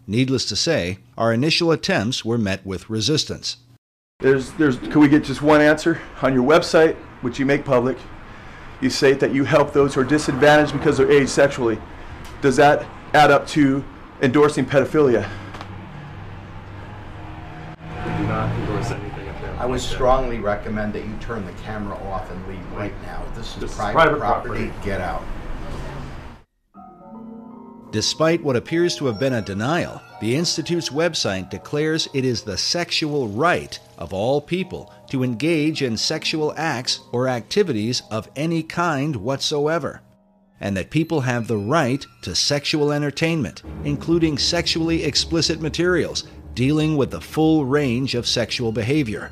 Needless to say, our initial attempts were met with resistance. There's, there's. Can we get just one answer on your website, which you make public? You say that you help those who are disadvantaged because they're aged sexually. Does that add up to endorsing pedophilia? do not endorse anything up there. I would strongly recommend that you turn the camera off and leave right now. This is This is private, private property. property. Get out. Despite what appears to have been a denial, the Institute's website declares it is the sexual right of all people to engage in sexual acts or activities of any kind whatsoever, and that people have the right to sexual entertainment, including sexually explicit materials dealing with the full range of sexual behavior.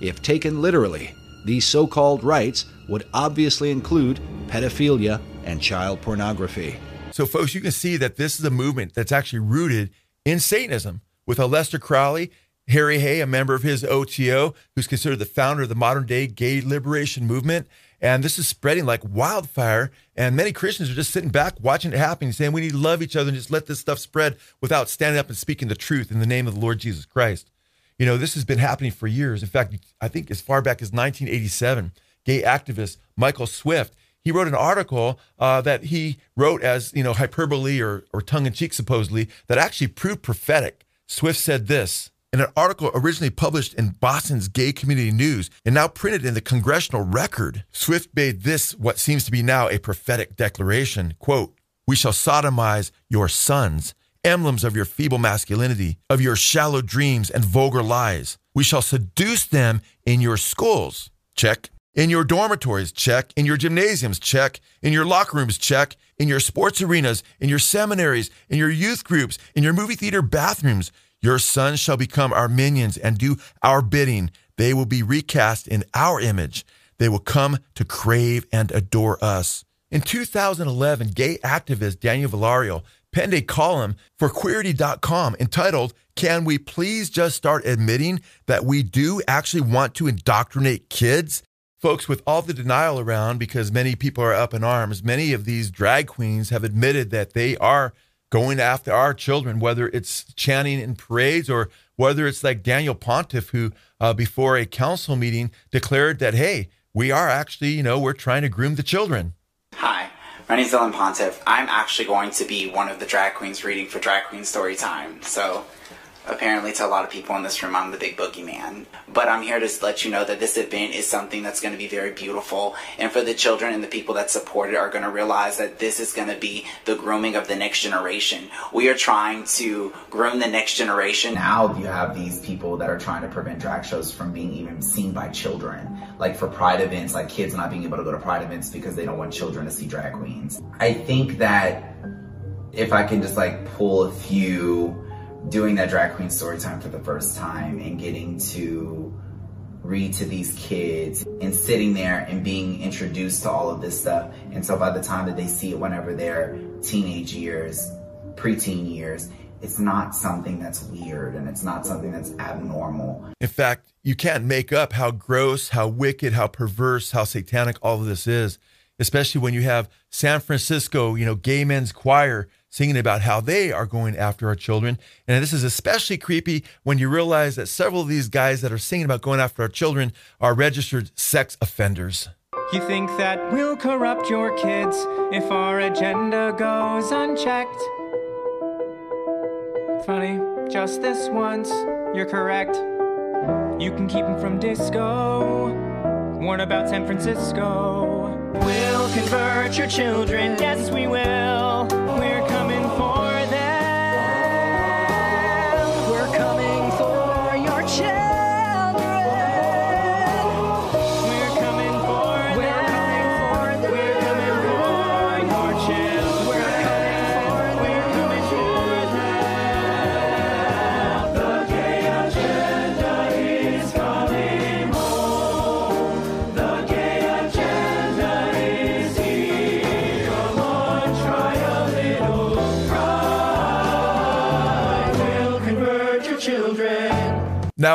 If taken literally, these so called rights would obviously include pedophilia and child pornography. So, folks, you can see that this is a movement that's actually rooted in Satanism with Aleister Crowley, Harry Hay, a member of his OTO, who's considered the founder of the modern day gay liberation movement, And this is spreading like wildfire. And many Christians are just sitting back watching it happen, saying we need to love each other and just let this stuff spread without standing up and speaking the truth in the name of the Lord Jesus Christ. You know, this has been happening for years. In fact, I think as far back as 1987, gay activist Michael Swift, he wrote an article uh, that he wrote as, you know, hyperbole or, or tongue in cheek, supposedly, that actually proved prophetic. Swift said this in an article originally published in Boston's Gay Community News and now printed in the Congressional Record. Swift made this what seems to be now a prophetic declaration. Quote, We shall sodomize your sons, emblems of your feeble masculinity, of your shallow dreams and vulgar lies. We shall seduce them in your schools. Check. In your dormitories, check. In your gymnasiums, check. In your locker rooms, check. In your sports arenas, in your seminaries, in your youth groups, in your movie theater bathrooms. Your sons shall become our minions and do our bidding. They will be recast in our image. They will come to crave and adore us. In 2011, gay activist Daniel Villarreal penned a column for Queerty.com entitled, Can We Please Just Start Admitting That We Do Actually Want to Indoctrinate Kids? Folks, with all the denial around, because many people are up in arms, many of these drag queens have admitted that they are going after our children, whether it's chanting in parades or whether it's like Daniel Pontiff, who uh, before a council meeting declared that, hey, we are actually, you know, we're trying to groom the children. Hi, my name is Dylan Pontiff. I'm actually going to be one of the drag queens reading for Drag Queen Story Time. So apparently to a lot of people in this room i'm the big boogeyman. But i'm here to let you know that this event is something that's going to be very beautiful. And for the children and the people that support it are going to realize that this is going to be the grooming of the next generation. We are trying to groom the next generation now you have these people that are trying to prevent drag shows from being even seen by children. Like for pride events like kids not being able to go to pride events because they don't want children to see drag queens. I think that if i can just like pull a few doing that drag queen story time for the first time and getting to read to these kids and sitting there and being introduced to all of this stuff. And so by the time that they see it whenever they're teenage years, preteen years, it's not something that's weird and it's not something that's abnormal. In fact, you can't make up how gross, how wicked, how perverse, how satanic all of this is, especially when you have San Francisco, you know, gay men's choir singing about how they are going after our children. And this is especially creepy when you realize that several of these guys that are singing about going after our children are registered sex offenders. You think that we'll corrupt your kids if our agenda goes unchecked? Funny, just this once, you're correct. You can keep them from disco. Warn about San Francisco. We'll convert your children, yes, we will.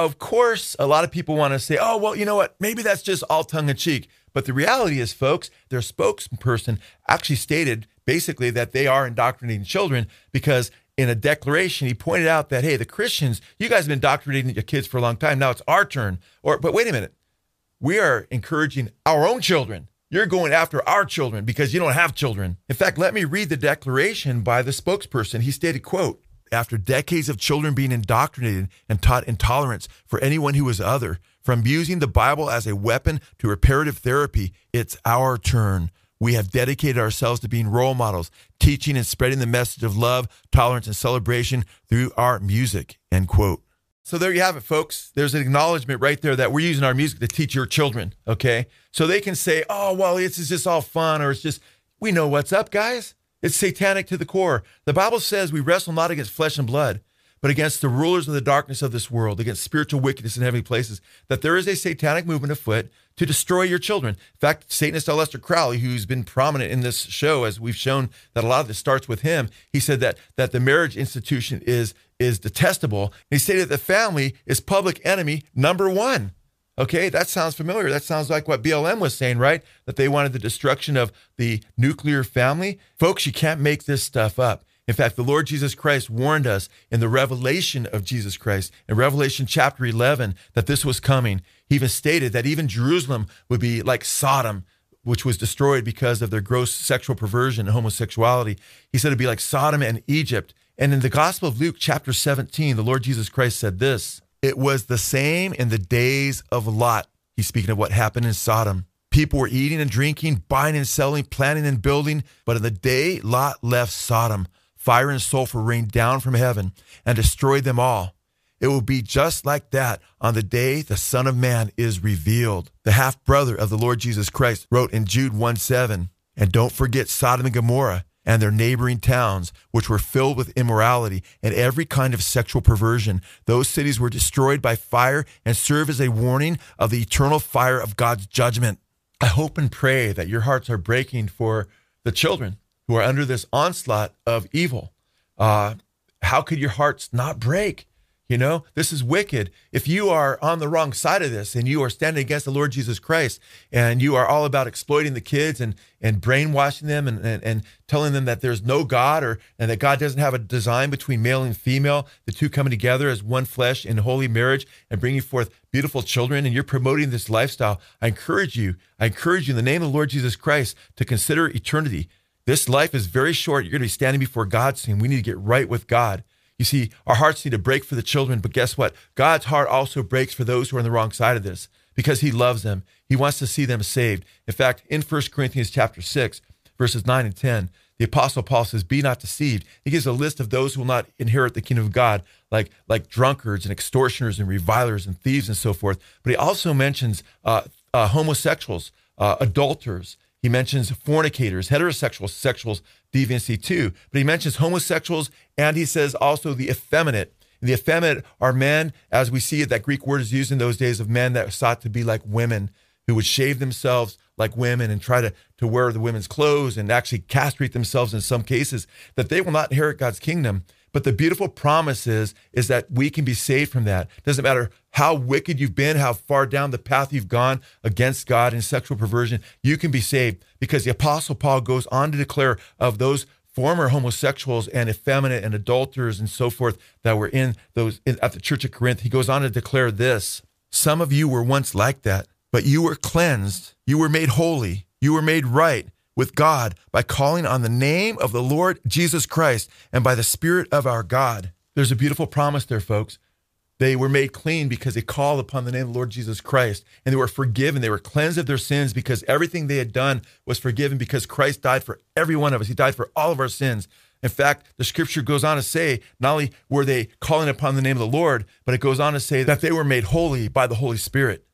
Of course, a lot of people want to say, oh, well, you know what? Maybe that's just all tongue in cheek. But the reality is, folks, their spokesperson actually stated basically that they are indoctrinating children because in a declaration, he pointed out that, hey, the Christians, you guys have been indoctrinating your kids for a long time. Now it's our turn. Or, but wait a minute. We are encouraging our own children. You're going after our children because you don't have children. In fact, let me read the declaration by the spokesperson. He stated, quote, after decades of children being indoctrinated and taught intolerance for anyone who is other, from using the Bible as a weapon to reparative therapy, it's our turn. We have dedicated ourselves to being role models, teaching and spreading the message of love, tolerance, and celebration through our music. End quote. So there you have it, folks. There's an acknowledgement right there that we're using our music to teach your children, okay? So they can say, oh, well, this is just all fun, or it's just, we know what's up, guys. It's satanic to the core. The Bible says we wrestle not against flesh and blood, but against the rulers of the darkness of this world, against spiritual wickedness in heavenly places, that there is a satanic movement afoot to destroy your children. In fact, Satanist Aleister Crowley, who's been prominent in this show, as we've shown that a lot of this starts with him, he said that that the marriage institution is is detestable. And he stated that the family is public enemy number one. Okay, that sounds familiar. That sounds like what BLM was saying, right? That they wanted the destruction of the nuclear family. Folks, you can't make this stuff up. In fact, the Lord Jesus Christ warned us in the revelation of Jesus Christ, in Revelation chapter 11, that this was coming. He even stated that even Jerusalem would be like Sodom, which was destroyed because of their gross sexual perversion and homosexuality. He said it'd be like Sodom and Egypt. And in the Gospel of Luke, chapter 17, the Lord Jesus Christ said this It was the same in the days of Lot. He's speaking of what happened in Sodom. People were eating and drinking, buying and selling, planting and building. But in the day Lot left Sodom, fire and sulfur rained down from heaven and destroyed them all. It will be just like that on the day the Son of Man is revealed. The half brother of the Lord Jesus Christ wrote in Jude 1 7, And don't forget Sodom and Gomorrah and their neighboring towns, which were filled with immorality and every kind of sexual perversion. Those cities were destroyed by fire and serve as a warning of the eternal fire of God's judgment. I hope and pray that your hearts are breaking for the children who are under this onslaught of evil. Uh, how could your hearts not break? You know, this is wicked. If you are on the wrong side of this and you are standing against the Lord Jesus Christ and you are all about exploiting the kids and, and brainwashing them and, and, and telling them that there's no God or and that God doesn't have a design between male and female, the two coming together as one flesh in holy marriage and bringing forth beautiful children, and you're promoting this lifestyle, I encourage you, I encourage you in the name of the Lord Jesus Christ to consider eternity. This life is very short. You're going to be standing before God soon. We need to get right with God. You see, our hearts need to break for the children, but guess what? God's heart also breaks for those who are on the wrong side of this because he loves them. He wants to see them saved. In fact, in 1 Corinthians chapter 6, verses 9 and 10, the apostle Paul says, "Be not deceived." He gives a list of those who will not inherit the kingdom of God, like like drunkards and extortioners and revilers and thieves and so forth. But he also mentions uh, uh, homosexuals, uh, adulterers, he mentions fornicators, heterosexuals, sexuals, deviancy too. But he mentions homosexuals and he says also the effeminate. And the effeminate are men, as we see it, that Greek word is used in those days of men that sought to be like women, who would shave themselves like women and try to, to wear the women's clothes and actually castrate themselves in some cases, that they will not inherit God's kingdom. But the beautiful promise is, is that we can be saved from that. Doesn't matter how wicked you've been, how far down the path you've gone against God in sexual perversion, you can be saved because the apostle Paul goes on to declare of those former homosexuals and effeminate and adulterers and so forth that were in those in, at the church of Corinth. He goes on to declare this. Some of you were once like that, but you were cleansed, you were made holy, you were made right with God by calling on the name of the Lord Jesus Christ and by the Spirit of our God. There's a beautiful promise there, folks. They were made clean because they called upon the name of the Lord Jesus Christ and they were forgiven. They were cleansed of their sins because everything they had done was forgiven because Christ died for every one of us. He died for all of our sins. In fact, the scripture goes on to say not only were they calling upon the name of the Lord, but it goes on to say that they were made holy by the Holy Spirit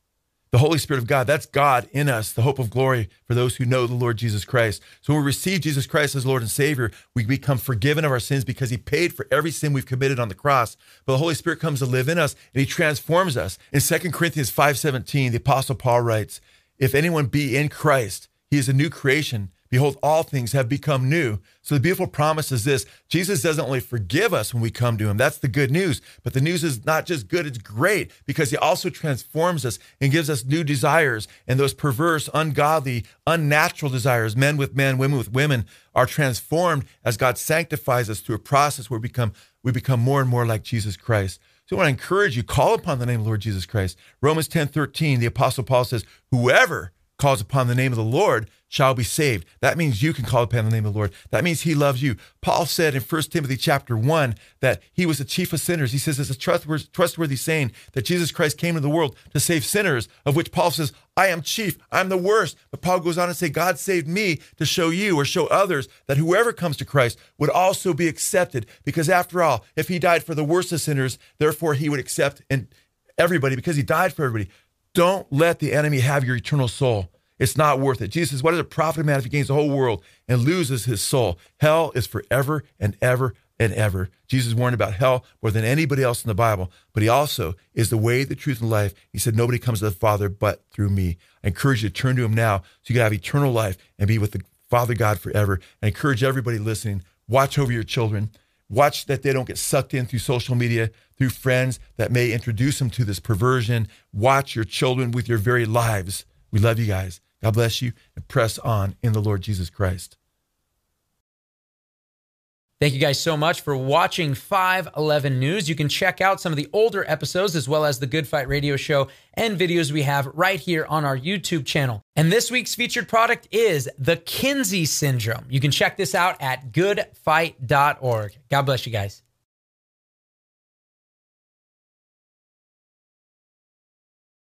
the Holy Spirit of God. That's God in us, the hope of glory for those who know the Lord Jesus Christ. So when we receive Jesus Christ as Lord and Savior, we become forgiven of our sins because He paid for every sin we've committed on the cross. But the Holy Spirit comes to live in us and He transforms us. In 2 Corinthians 5:17, the Apostle Paul writes, If anyone be in Christ, he is a new creation. Behold, all things have become new. So the beautiful promise is this Jesus doesn't only forgive us when we come to him. That's the good news. But the news is not just good, it's great because he also transforms us and gives us new desires. And those perverse, ungodly, unnatural desires, men with men, women with women, are transformed as God sanctifies us through a process where we become, we become more and more like Jesus Christ. So I want to encourage you, call upon the name of Lord Jesus Christ. Romans 10 13, the Apostle Paul says, Whoever calls upon the name of the Lord shall be saved. That means you can call upon the name of the Lord. That means he loves you. Paul said in 1 Timothy chapter 1 that he was the chief of sinners. He says it's a trustworthy, trustworthy saying that Jesus Christ came into the world to save sinners, of which Paul says, I am chief, I'm the worst. But Paul goes on to say, God saved me to show you or show others that whoever comes to Christ would also be accepted. Because after all, if he died for the worst of sinners, therefore he would accept and everybody because he died for everybody. Don't let the enemy have your eternal soul. It's not worth it. Jesus What does it profit a man if he gains the whole world and loses his soul? Hell is forever and ever and ever. Jesus warned about hell more than anybody else in the Bible, but he also is the way, the truth, and life. He said, Nobody comes to the Father but through me. I encourage you to turn to him now so you can have eternal life and be with the Father God forever. I encourage everybody listening, watch over your children. Watch that they don't get sucked in through social media, through friends that may introduce them to this perversion. Watch your children with your very lives. We love you guys. God bless you and press on in the Lord Jesus Christ. Thank you guys so much for watching 511 News. You can check out some of the older episodes as well as the Good Fight Radio Show and videos we have right here on our YouTube channel. And this week's featured product is the Kinsey Syndrome. You can check this out at goodfight.org. God bless you guys.